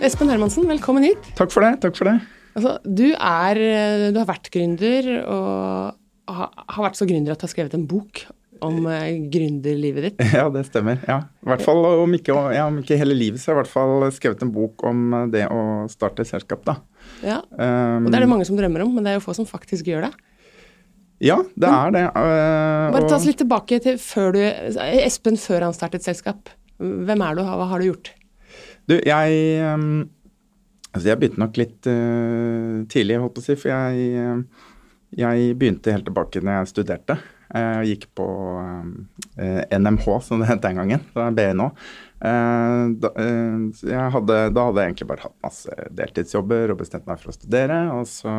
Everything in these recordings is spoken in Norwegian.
Espen Hermansen, velkommen hit. Takk for det. takk for det. Altså, du, er, du har vært gründer, og har, vært så gründer at du har skrevet en bok om eh, gründerlivet ditt. Ja, det stemmer. ja. I hvert fall, om ikke, ja, om ikke hele livet, så har jeg i hvert fall skrevet en bok om det å starte selskap. da. Ja. Um, Og det er det mange som drømmer om, men det er jo få som faktisk gjør det. Ja, det er det. uh, Bare ta oss litt tilbake til før du, Espen før han startet selskap. Hvem er du, hva har du gjort? Du, jeg um, Altså, jeg begynte nok litt uh, tidlig, holdt på å si, for jeg, uh, jeg begynte helt tilbake når jeg studerte. Jeg gikk på NMH, som det het den gangen. Det er BNH. Uh, da, hadde, da hadde jeg egentlig bare hatt masse deltidsjobber og bestemt meg for å studere. Og så,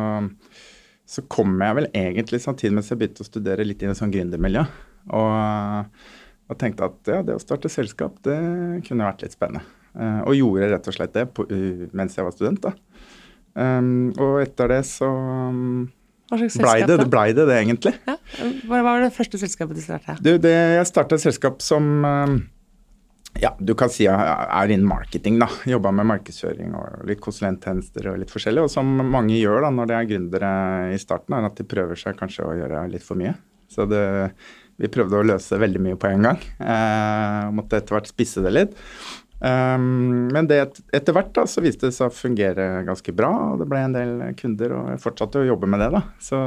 så kom jeg vel egentlig samtidig mens jeg begynte å studere litt i en sånn gründermiljø. Og, og tenkte at ja, det å starte selskap, det kunne vært litt spennende. Eh, og gjorde rett og slett det på, uh, mens jeg var student. da. Um, og etter det så um, blei det, det blei det, det egentlig. Ja. Hva var det første selskapet du det, jeg starta et selskap som um, ja, du kan si jeg er innen marketing, da. Jobba med markedsføring og litt konsulenttjenester og litt forskjellig. Og som mange gjør da når de er gründere i starten, er at de prøver seg kanskje å gjøre litt for mye. Så det, vi prøvde å løse veldig mye på en gang. Eh, måtte etter hvert spisse det litt. Um, men det, etter hvert da, så viste det seg å fungere ganske bra, og det ble en del kunder, og jeg fortsatte å jobbe med det. da. Så,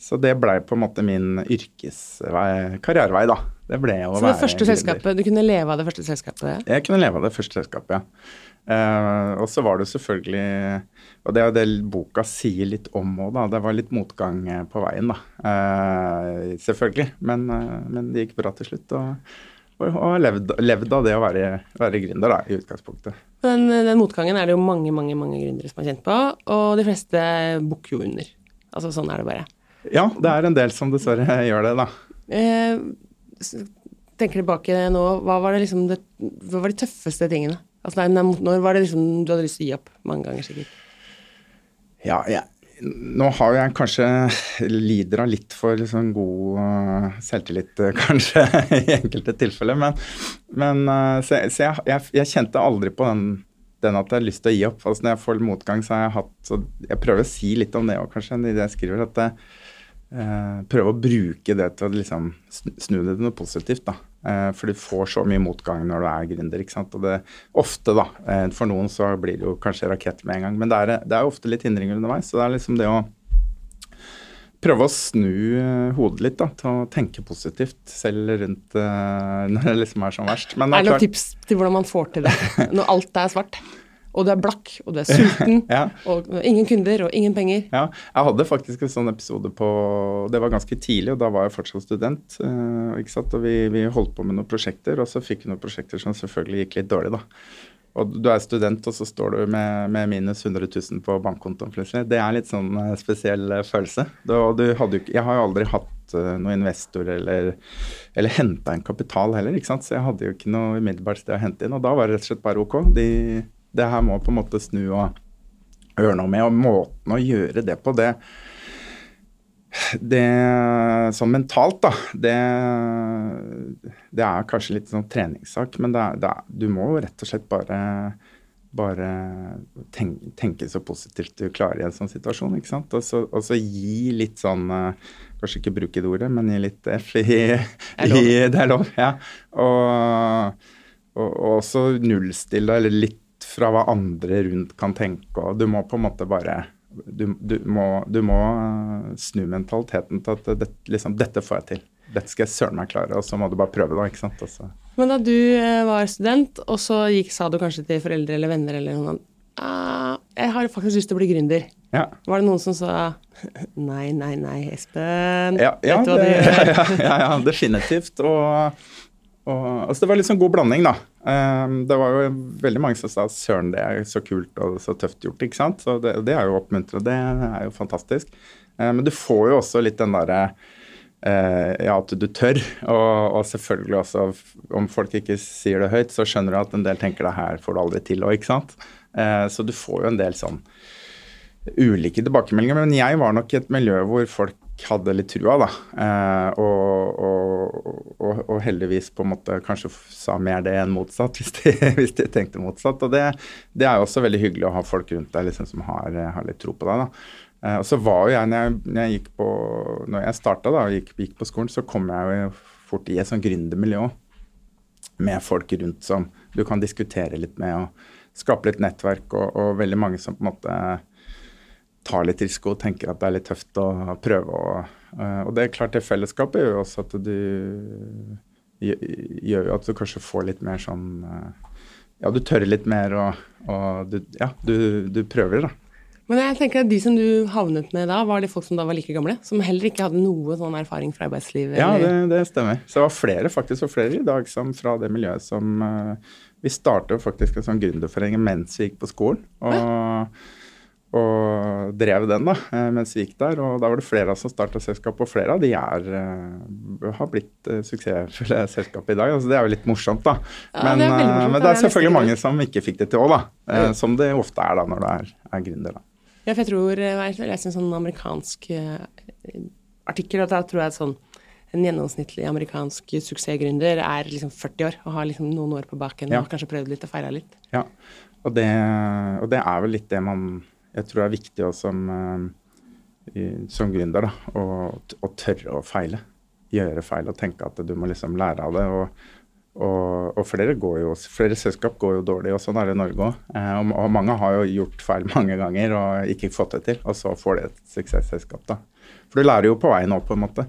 så det blei på en måte min yrkesvei, karrierevei, da. Det ble å Så det første være selskapet, du kunne leve av det første selskapet? Jeg kunne leve av det første selskapet, ja. Uh, og så var det selvfølgelig Og det er jo det boka sier litt om òg, da. Det var litt motgang eh, på veien, da. Uh, selvfølgelig. Men, uh, men det gikk bra til slutt. Og, og, har levd, levd av det å være, være gründer, da, i utgangspunktet. Den, den motgangen er det jo mange, mange mange gründere som har kjent på, og de fleste bukker jo under. Altså sånn er det bare. Ja, det er en del som dessverre gjør det, da. Eh, tenker tilbake nå, hva var det liksom det, hva var de tøffeste tingene? Altså, nei, nei, når var det liksom du hadde lyst til å gi opp? Mange ganger sikkert. Ja, jeg, nå har jeg kanskje lider av litt for liksom god uh, selvtillit, uh, kanskje, i enkelte tilfeller. Men, men uh, så, så jeg, jeg, jeg kjente aldri på den, den at jeg har lyst til å gi opp. Altså Når jeg får motgang, så har jeg hatt Jeg prøver å si litt om det òg, kanskje, i det jeg skriver. at det, uh, Prøve å bruke det til å liksom snu det til noe positivt. da. Eh, for du får så mye motgang når du er gründer. ikke sant? Og det, ofte, da. eh, For noen så blir det jo kanskje rakett med en gang. Men det er, det er ofte litt hindringer underveis. Så det er liksom det å prøve å snu eh, hodet litt, da. Til å tenke positivt selv rundt eh, når det liksom er som verst. Men Er det noen tips til hvordan man får til det? Når alt er svart, og du er blakk, og du er sulten, Ja. og ingen kunder og ingen penger. Ja, jeg hadde faktisk en sånn episode på Det var ganske tidlig, og da var jeg fortsatt student. eh, ikke sant? Og vi, vi holdt på med noen prosjekter, og så fikk vi noen prosjekter som selvfølgelig gikk litt dårlig, da. Og du er student, og så står du med, med minus 100 000 på bankkontoen plutselig. Det er litt sånn eh, spesiell eh, følelse. Du, du hadde Jeg har jo aldri hatt noen investor eller, eller henta en kapital heller, ikke sant. Så jeg hadde jo ikke noe umiddelbart sted å hente inn. Og da var det rett og slett bare ok. De, det her må på en måte snu og gjøre noe med. Og måten å gjøre det på, det det sånn mentalt, da, det, det er kanskje litt sånn treningssak, men det er, det er, du må rett og slett bare bare tenke, tenke så positivt du klarer i en sånn situasjon. ikke sant? Og så, og så gi litt sånn Kanskje ikke bruke det ordet, men gi litt F i, i Det er lov, ja. Og, og, og også nullstille, eller litt fra hva andre rundt kan tenke. og Du må på en måte bare Du, du, må, du må eh, snu mentaliteten til at det, liksom, dette får jeg til. Dette skal jeg søren meg klare, og så må du bare prøve, da. ikke sant? Også. Men da du eh, var student, og så gikk, sa du kanskje til foreldre eller venner eller noen ah, jeg har faktisk lyst til å bli gründer. Ja. Var det noen som sa nei, nei, nei, Espen. Ja, ja, det, ja, definitivt. Og, og altså det var sånn god blanding, da. Um, det var jo veldig mange som sa søren, det er så kult og så tøft gjort, ikke sant. Så det, det er jo oppmuntrende. Det er jo fantastisk. Eh, men du får jo også litt den derre eh, ja, at du tør. Og, og selvfølgelig også, om folk ikke sier det høyt, så skjønner du at en del tenker det her får du aldri til òg, ikke sant. Eh, så du får jo en del sånn ulike tilbakemeldinger. Men jeg var nok i et miljø hvor folk hadde litt trua, da. Eh, og, og, og, og heldigvis på en måte kanskje sa mer det enn motsatt, hvis de, hvis de tenkte motsatt. Og det, det er jo også veldig hyggelig å ha folk rundt deg liksom, som har, har litt tro på deg, da. Eh, og så var jo jeg, når jeg, når jeg gikk på Når jeg starta og gikk, gikk på skolen, så kom jeg jo fort i et sånt gründermiljø. Med folk rundt som du kan diskutere litt med og skape litt nettverk, og, og veldig mange som på en måte tar litt risiko og tenker at det er litt tøft å prøve å eh, Og det er klart det fellesskapet gjør jo også at du gjør jo at du kanskje får litt mer sånn eh, Ja, du tør litt mer, og, og du, ja, du, du prøver, da. Men jeg tenker at de som du havnet med da, var de folk som da var like gamle? Som heller ikke hadde noe sånn erfaring fra arbeidslivet? Ja, det, det stemmer. Så det var flere faktisk, og flere i dag som fra det miljøet som uh, Vi startet faktisk en sånn gründerforening mens vi gikk på skolen. Og, og drev den da, eh, mens vi gikk der. Og da var det flere av oss som starta selskap, og flere av de er, eh, har blitt eh, suksessfulle selskap i dag. Altså, det er jo litt morsomt, da. Ja, men, det morsomt. men Det det er selvfølgelig mange som ikke fikk det til òg, da. Ja. som det ofte er da når du er, er gründer. da. Ja, for jeg tror Jeg leste en sånn amerikansk artikkel, og da tror jeg at sånn en gjennomsnittlig amerikansk suksessgründer er liksom 40 år og har liksom noen år på baken Ja. og kanskje prøvd litt og feira litt. Ja, og det, og det er vel litt det man jeg tror det er viktig også som, eh, som gründer, da, å, å tørre å feile. Gjøre feil og tenke at du må liksom lære av det. Og, og, og flere, går jo, flere selskap går jo dårlig, og sånn er det i Norge òg. Eh, og, og mange har jo gjort feil mange ganger og ikke fått det til, og så får de et suksessselskap, da. For du lærer jo på veien òg, på en måte.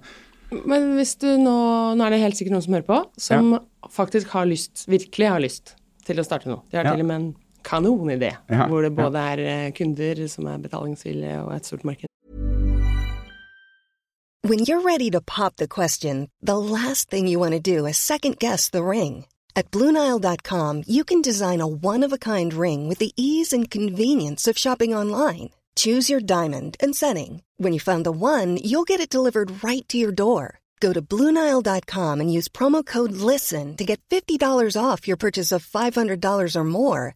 Men hvis du nå Nå er det helt sikkert noen som hører på, som faktisk har lyst, virkelig har lyst til å starte noe. De har Ja. til og med en kanonidé, Ja, hvor det både er eh, kunder som er betalingsvillige, og et stort marked. When you're ready to pop the question, the last thing you want to do is second guess the ring. At Bluenile.com, you can design a one of a kind ring with the ease and convenience of shopping online. Choose your diamond and setting. When you find the one, you'll get it delivered right to your door. Go to Bluenile.com and use promo code LISTEN to get $50 off your purchase of $500 or more.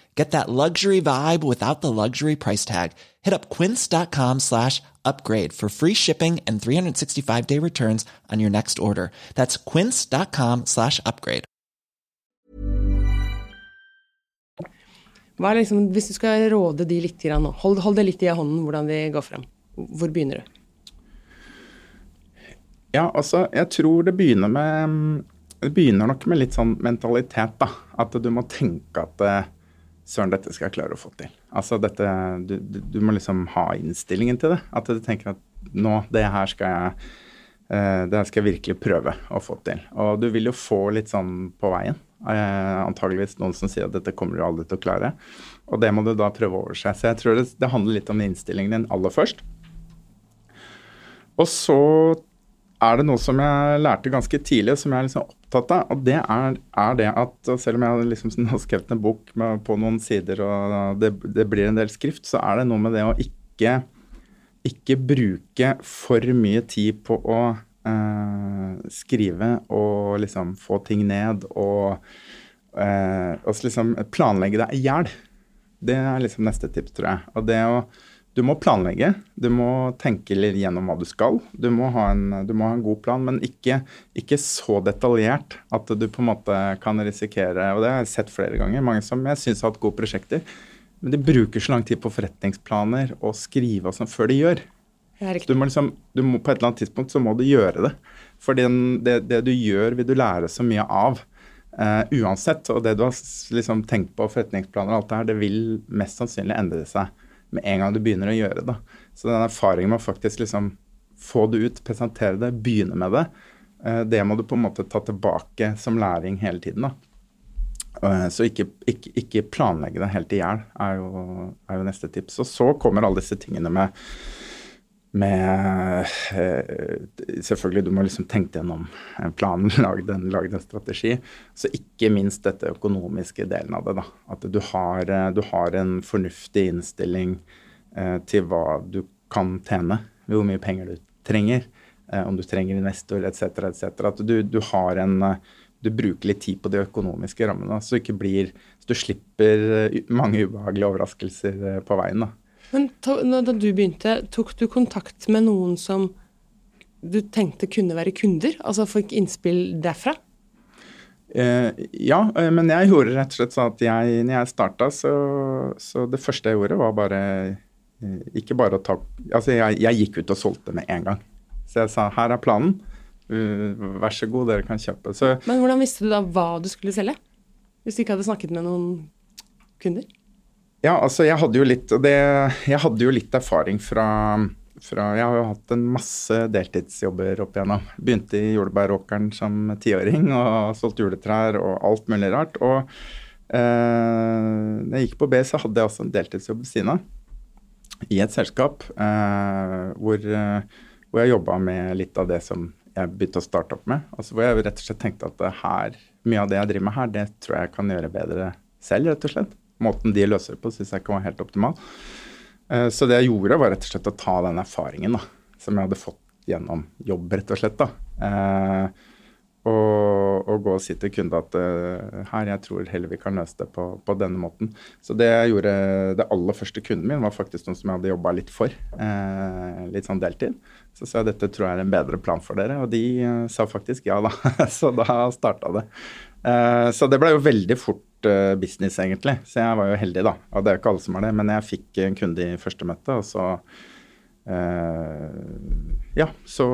Get that luxury vibe without the luxury price tag. Hit up quince.com slash upgrade for free shipping and 365 day returns on your next order. That's quince.com slash upgrade. Hva er liksom, hvis du skal råde de litt hold, hold det litt i hånden hvordan de går frem. Hvor begynner du? Ja, altså, jeg tror det begynner med Det begynner nok med litt sånn mentalitet, da. At du må tenke at eh, Søren, dette skal jeg klare å få til. Altså dette Du, du, du må liksom ha innstillingen til det. At du tenker at nå, det her skal jeg eh, det skal jeg virkelig prøve å få til. Og du vil jo få litt sånn på veien. Eh, antageligvis noen som sier at dette kommer du aldri til å klare. Og det må du da prøve over seg. Så jeg tror det, det handler litt om innstillingen din aller først. Og så er det noe som jeg lærte ganske tidlig, som jeg er liksom opptatt av. Og det er, er det at selv om jeg har liksom nå skrevet en bok med, på noen sider, og det, det blir en del skrift, så er det noe med det å ikke, ikke bruke for mye tid på å eh, skrive og liksom få ting ned og, eh, liksom planlegge deg i hjel. Det er liksom neste tips, tror jeg. Og det å du må planlegge. Du må tenke litt gjennom hva du skal. Du må ha en, du må ha en god plan, men ikke, ikke, så detaljert at du på en måte kan risikere Og det har jeg sett flere ganger. Mange som jeg syns har hatt gode prosjekter, men de bruker så lang tid på forretningsplaner og skrive og sånn før de gjør. Du må liksom, du må, på et eller annet tidspunkt så må du gjøre det. For det, det du gjør, vil du lære så mye av. Uh, uansett. Og det du har liksom tenkt på, forretningsplaner og alt det her, det vil mest sannsynlig endre seg med en gang du begynner å gjøre det. Så den erfaringen med å faktisk liksom få det ut, presentere det, begynne med det, eh, det må du på en måte ta tilbake som læring hele tiden. da. Eh, Så ikke, ikke, ikke planlegge det helt i hjel, er, er jo neste tips. Og så kommer alle disse tingene med med eh, Selvfølgelig, du må liksom tenke gjennom eh, planen, lage den, lage en strategi. Så ikke minst dette økonomiske delen av det. da, At du har, eh, du har en fornuftig innstilling til hva du kan tjene, hvor mye penger du trenger, om du trenger investor etc. etc. At du, du har en du bruker litt tid på de økonomiske rammene, så, så du slipper mange ubehagelige overraskelser på veien. da. Men to, da du begynte, tok du kontakt med noen som du tenkte kunne være kunder? Altså fikk innspill derfra? Eh, ja, eh, men jeg gjorde rett og slett sånn at jeg, når jeg starta, så, så det første jeg gjorde, var bare eh, Ikke bare å ta Altså, jeg, jeg gikk ut og solgte med en gang. Så jeg sa her er planen, uh, vær så god, dere kan kjøpe. Så Men hvordan visste du da hva du skulle selge? Hvis du ikke hadde snakket med noen kunder? Ja, altså jeg hadde jo litt det, Jeg hadde jo litt erfaring fra, fra Jeg har jo hatt en masse deltidsjobber opp igjennom. Begynte i jordbæråkeren som tiåring og solgte juletrær og alt mulig rart. Og eh, når jeg gikk på B, så hadde jeg også en deltidsjobb ved siden av. I et selskap eh, hvor, hvor jeg jobba med litt av det som jeg begynte å starte opp med. Altså hvor jeg rett og slett tenkte at her, mye av det jeg driver med her, det tror jeg jeg kan gjøre bedre selv, rett og slett. Måten de løser det på, syns jeg ikke var helt optimal. Eh, Så det jeg gjorde, var rett og slett å ta den erfaringen da, som jeg hadde fått gjennom jobb, rett og slett. da. Eh, og, og gå og si til kunden at eh, her, jeg tror heller vi kan løse det på, på denne måten. Så det jeg gjorde, det aller første kunden min var faktisk noen som jeg hadde jobba litt for. Eh, litt sånn deltid. Så sa jeg dette tror jeg er en bedre plan for dere, og de sa faktisk ja da. så da starta det. Eh, så det ble jo veldig fort eh, business, egentlig. Så jeg var jo heldig, da. Og det er jo ikke alle som er det, men jeg fikk en kunde i første møte, og så eh, Ja, så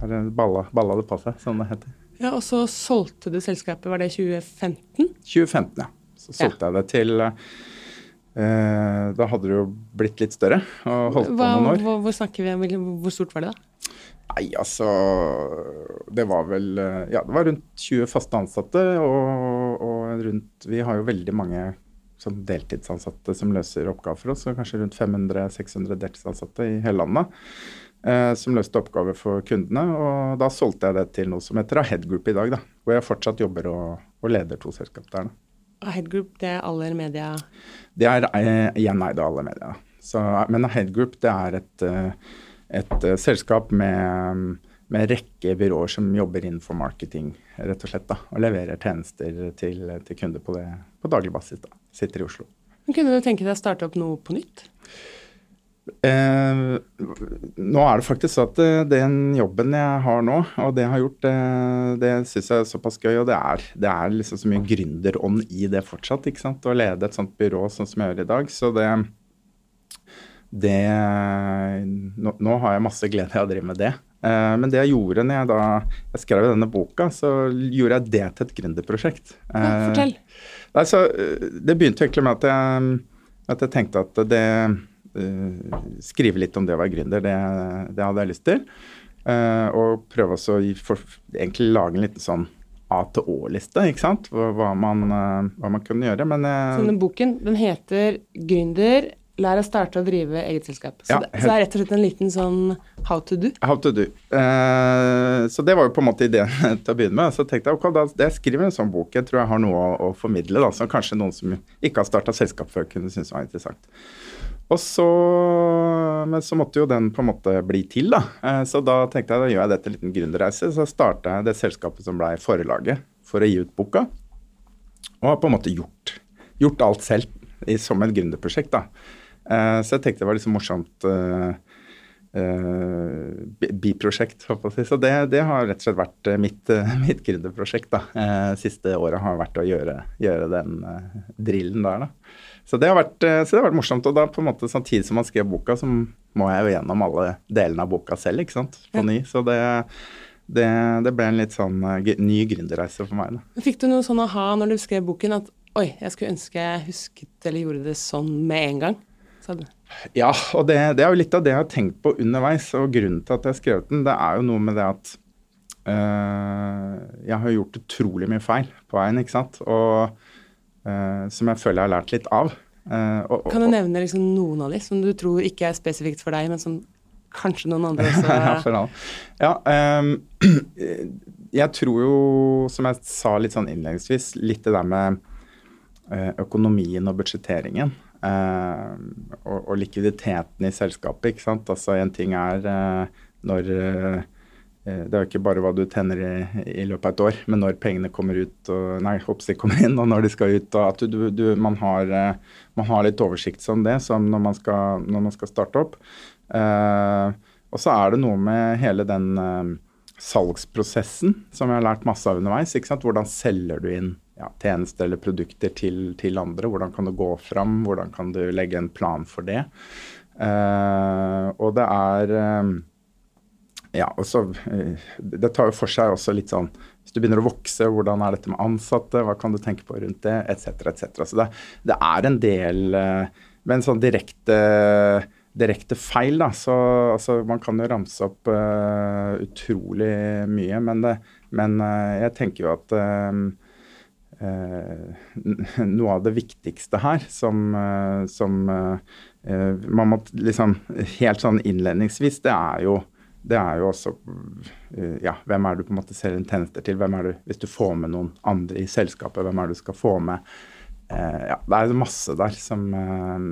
er det balla, balla det på seg, som det heter. Ja, Og så solgte du selskapet, var det 2015? 2015, ja. Så solgte jeg det til eh, Da hadde det jo blitt litt større og holdt på noen år. hvor, hvor snakker vi om? Hvor stort var det, da? Nei, altså Det var vel eh, Ja, det var rundt 20 faste ansatte, og, og rundt Vi har jo veldig mange som deltidsansatte som løser oppgaver for oss, Og kanskje rundt 500-600 deltidsansatte i hele landet. Eh, som løste oppgaver for kundene. Og da solgte jeg det til noe som heter Ahead Group i dag, da. Hvor jeg fortsatt jobber og, og leder to selskap der. Ahead Group, det er Aller Media Det er eh, igjen eid av alle Media. Så, men Ahead Group det er et, eh, et eh, selskap med, med en rekke byråer som jobber innenfor marketing, rett og slett. da, Og leverer tjenester til, til kunder på, det, på daglig basis. da, Sitter i Oslo. Men Kunne du tenke deg å starte opp noe på nytt? Eh, nå er det faktisk så at eh, den jobben jeg har nå, og det jeg har gjort, det, det syns jeg er såpass gøy. Og det er, det er liksom så mye gründerånd i det fortsatt, ikke sant. Å lede et sånt byrå sånn som jeg gjør i dag. Så det det nå, nå har jeg masse glede av å drive med det. Eh, men det jeg gjorde når jeg da jeg skrev denne boka, så gjorde jeg det til et gründerprosjekt. Ja, Eh, fortell. Nei, så, eh, det begynte egentlig med at jeg, at jeg tenkte at det uh, Skrive litt om det å være gründer, det, det hadde jeg lyst til. Uh, og prøve å egentlig lage en liten sånn A til Å-liste, ikke sant. Hva, hva, man, uh, hva man kunne gjøre. Men uh, Så denne boken den heter 'Gründer lær å starte og drive eget selskap'. Så, Ja, det, så det er rett og slett en liten sånn how to do. How to do. Eh, så det var jo på en måte ideen til å begynne med. Så tenkte jeg ok, da jeg skriver en sånn bok. Jeg tror jeg har noe å, å formidle, da, som kanskje noen som ikke har starta selskap før, kunne synes var interessant. Og så, Men så måtte jo den på en måte bli til, da. Eh, så da tenkte jeg da gjør jeg det til en liten gründerreise. Så starta jeg det selskapet som blei forlaget for å gi ut boka. Og har på en måte gjort, gjort alt selv i, som et gründerprosjekt, da. Eh, så jeg tenkte det var liksom morsomt. eh, eh, biprosjekt, håper jeg. Så det, det har rett og slett vært mitt, mitt gründerprosjekt. Eh, siste året har vært å gjøre, gjøre den drillen der, da. Så det, har vært, så det har vært morsomt. Og da på en måte samtidig som man skrev boka, så må jeg jo gjennom alle delene av boka selv, ikke sant. På ny. Så det, det, det ble en litt sånn ny gründerreise for meg, da. Fikk du noe sånn aha når du skrev boken at oi, jeg skulle ønske jeg husket eller gjorde det sånn med en gang? Hadde- Ja, og det, det er jo litt av det jeg har tenkt på underveis. Og grunnen til at jeg har skrevet den, det er jo noe med det at øh, jeg har gjort utrolig mye feil på veien, ikke sant. Og øh, som jeg føler jeg har lært litt av. Uh, og, og, Kan du nevne liksom noen av de som du tror ikke er spesifikt for deg, men som kanskje noen andre også ja, for alle. Ja, um, jeg tror jo, som jeg sa litt sånn innledningsvis, litt det der med eh, økonomien og budsjetteringen. Eh, og, og likviditeten i selskapet, ikke sant. Altså en ting er uh, når uh, det er jo ikke bare hva du tjener i, i løpet av et år, men når pengene kommer ut og, Nei, hoppsi, kommer inn, og når de skal ut. og At du, du, man, har, man har litt oversikt som det som når man skal, når man skal starte opp. Og så er det noe med hele den salgsprosessen som jeg har lært masse av underveis. ikke sant? Hvordan selger du inn ja, tjenester eller produkter til, til andre? Hvordan kan du gå fram? Hvordan kan du legge en plan for det? Uh, og det er eh, ja, og så eh, Det tar jo for seg også litt sånn Hvis du begynner å vokse, hvordan er dette med ansatte, hva kan du tenke på rundt det, etc., etc. Så det, det er en del uh, Men sånn direkte, direkte feil, da. Så altså, man kan jo ramse opp uh, utrolig mye, men, det, men uh, jeg tenker jo at n- noe av det viktigste her som, eh, som eh, eh, man må liksom Helt sånn innledningsvis, det er jo det er jo også eh, ja, hvem er du på en måte selger en tjenester til? Hvem er du, Hvis du får med noen andre i selskapet, hvem er det du skal få med? Eh, ja, Det er masse der som eh,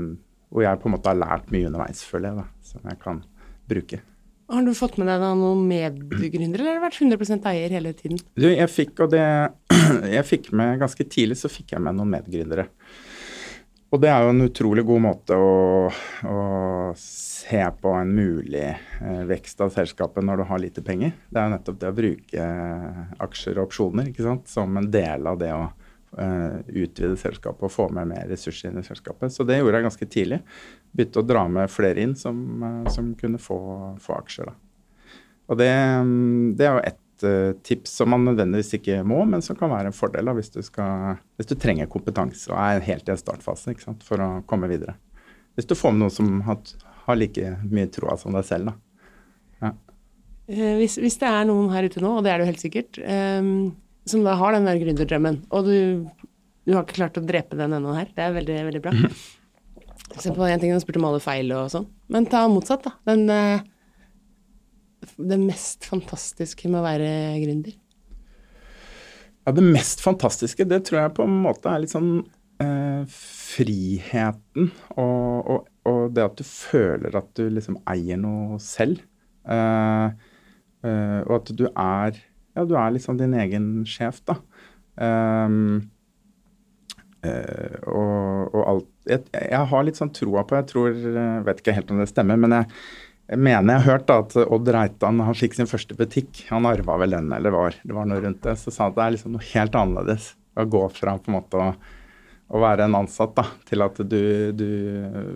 hvor jeg på en måte har lært mye underveis, føler jeg, da, som jeg kan bruke. Har du fått med deg da noen medgründere, eller har du vært 100% eier hele tiden? Du, jeg fikk, og det, jeg fikk med ganske tidlig så fikk jeg med noen medgründere. Og det er jo en utrolig god måte å, å se på en mulig eh, vekst av selskapet når du har lite penger. Det er jo nettopp det å bruke eh, aksjer og opsjoner ikke sant? som en del av det å utvide selskapet og få med mer ressurser inn i selskapet. Så det gjorde jeg ganske tidlig. Begynte å dra med flere inn som, eh, som kunne få, få aksjer. Da. Og det, mm, det er jo ett eh, tips som man nødvendigvis ikke må, men som kan være en fordel da, hvis, du skal, hvis du trenger kompetanse og er helt i en startfase ikke sant, for å komme videre. Hvis du får med noen som har, har like mye troa som deg selv. Da. Ja. Hvis, hvis det er noen her ute nå, og det er det jo helt sikkert, eh, som da har den der gründerdrømmen, og du, du har ikke klart å drepe den ennå her, det er veldig, veldig bra. Se på en ting du spurte om alle feil og sånn, men ta motsatt, da. Den, eh, det mest fantastiske med å være gründer. Ja, det mest fantastiske, det tror jeg på en måte er litt sånn eh, friheten og, og, og, det at du føler at du liksom eier noe selv. Eh, eh, og at du er Ja, du er liksom din egen sjef, da. Um, Uh, og, og alt jeg, jeg har litt sånn troa på Jeg tror Jeg vet ikke helt om det stemmer, men jeg, jeg mener jeg har hørt da, at Odd Reitan han fikk sin første butikk. Han arva vel den, eller var, det var noe rundt det. Så sa han at det er liksom noe helt annerledes å gå fra på en måte å, å være en ansatt da, til at du, du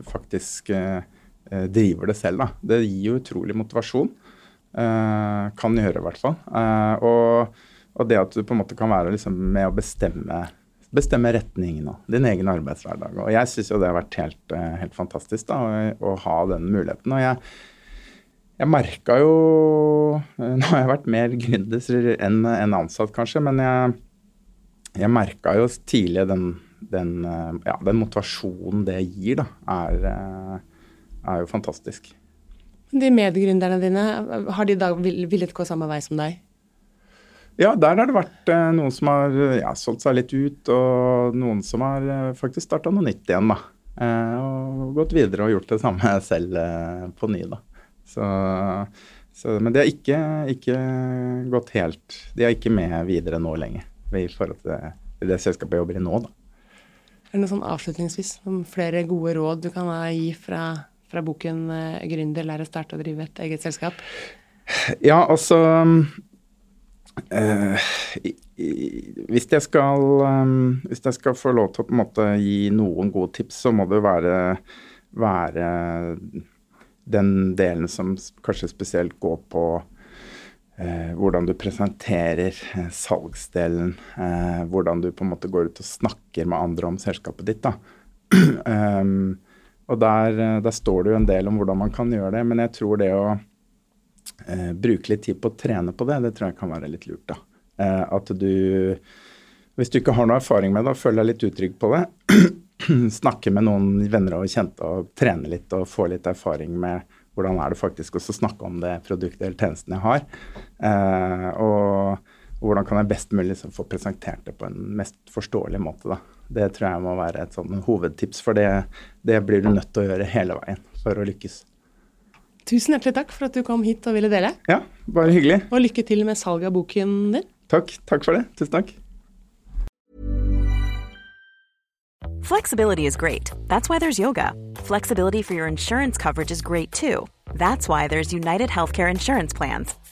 faktisk eh, driver det selv. Da. Det gir jo utrolig motivasjon. Eh, kan gjøre, i hvert fall. Eh, og, og det at du på en måte kan være liksom, med å bestemme bestemme retningen og din egen arbeidshverdag. Og jeg syns jo det har vært helt, eh, helt fantastisk da, å, å ha den muligheten. Og jeg, jeg merka jo Nå har jeg vært mer gründer enn en ansatt, kanskje, men jeg, jeg merka jo tidlig den, den, ja, den motivasjonen det gir, da, er, er jo fantastisk. De medgründerne dine, har de da villet gå samme vei som deg? Ja, der har det vært eh, noen som har ja, solgt seg litt ut, og noen som har eh, faktisk starta noe nytt igjen, da. Eh, og gått videre og gjort det samme selv på ny, da. Så, så, men de har ikke, ikke, gått helt De er ikke med videre nå lenger i forhold til det, det selskapet jeg jobber i nå, da. Er det noe sånn avslutningsvis om flere gode råd du kan gi fra, fra boken 'Gründer lære å starte og drive et eget selskap'? Ja, altså eh, i, hvis, jeg skal, um, hvis jeg skal få lov til å på en måte gi noen gode tips, så må det være, være den delen som kanskje spesielt går på eh, hvordan du presenterer eh, salgsdelen. Eh, hvordan du på en måte går ut og snakker med andre om selskapet ditt. da. og der, eh, der, står det jo en del om hvordan man kan gjøre det, men jeg tror det å eh, bruke litt tid på å trene på det, det tror jeg kan være litt lurt. da. Eh, at du Hvis du ikke har noe erfaring med det og føler deg litt utrygg på det, snakke med noen venner og kjente og trene litt og få litt erfaring med hvordan er det faktisk også snakke om det produktet eller tjenesten jeg har. Eh, og, og hvordan kan jeg best mulig liksom få presentert det på en mest forståelig måte. da. Det tror jeg må være et sånn hovedtips, for det, det blir du nødt til å gjøre hele veien for å lykkes. Tusen hjertelig takk for at du kom hit og ville dele. Ja, bare hyggelig. Og lykke til med salget av boken din. Takk. Takk for det. Tusen takk. Flexibility is great. That's why there's yoga. Flexibility for your insurance coverage is great too. That's why there's United Healthcare Insurance Plans.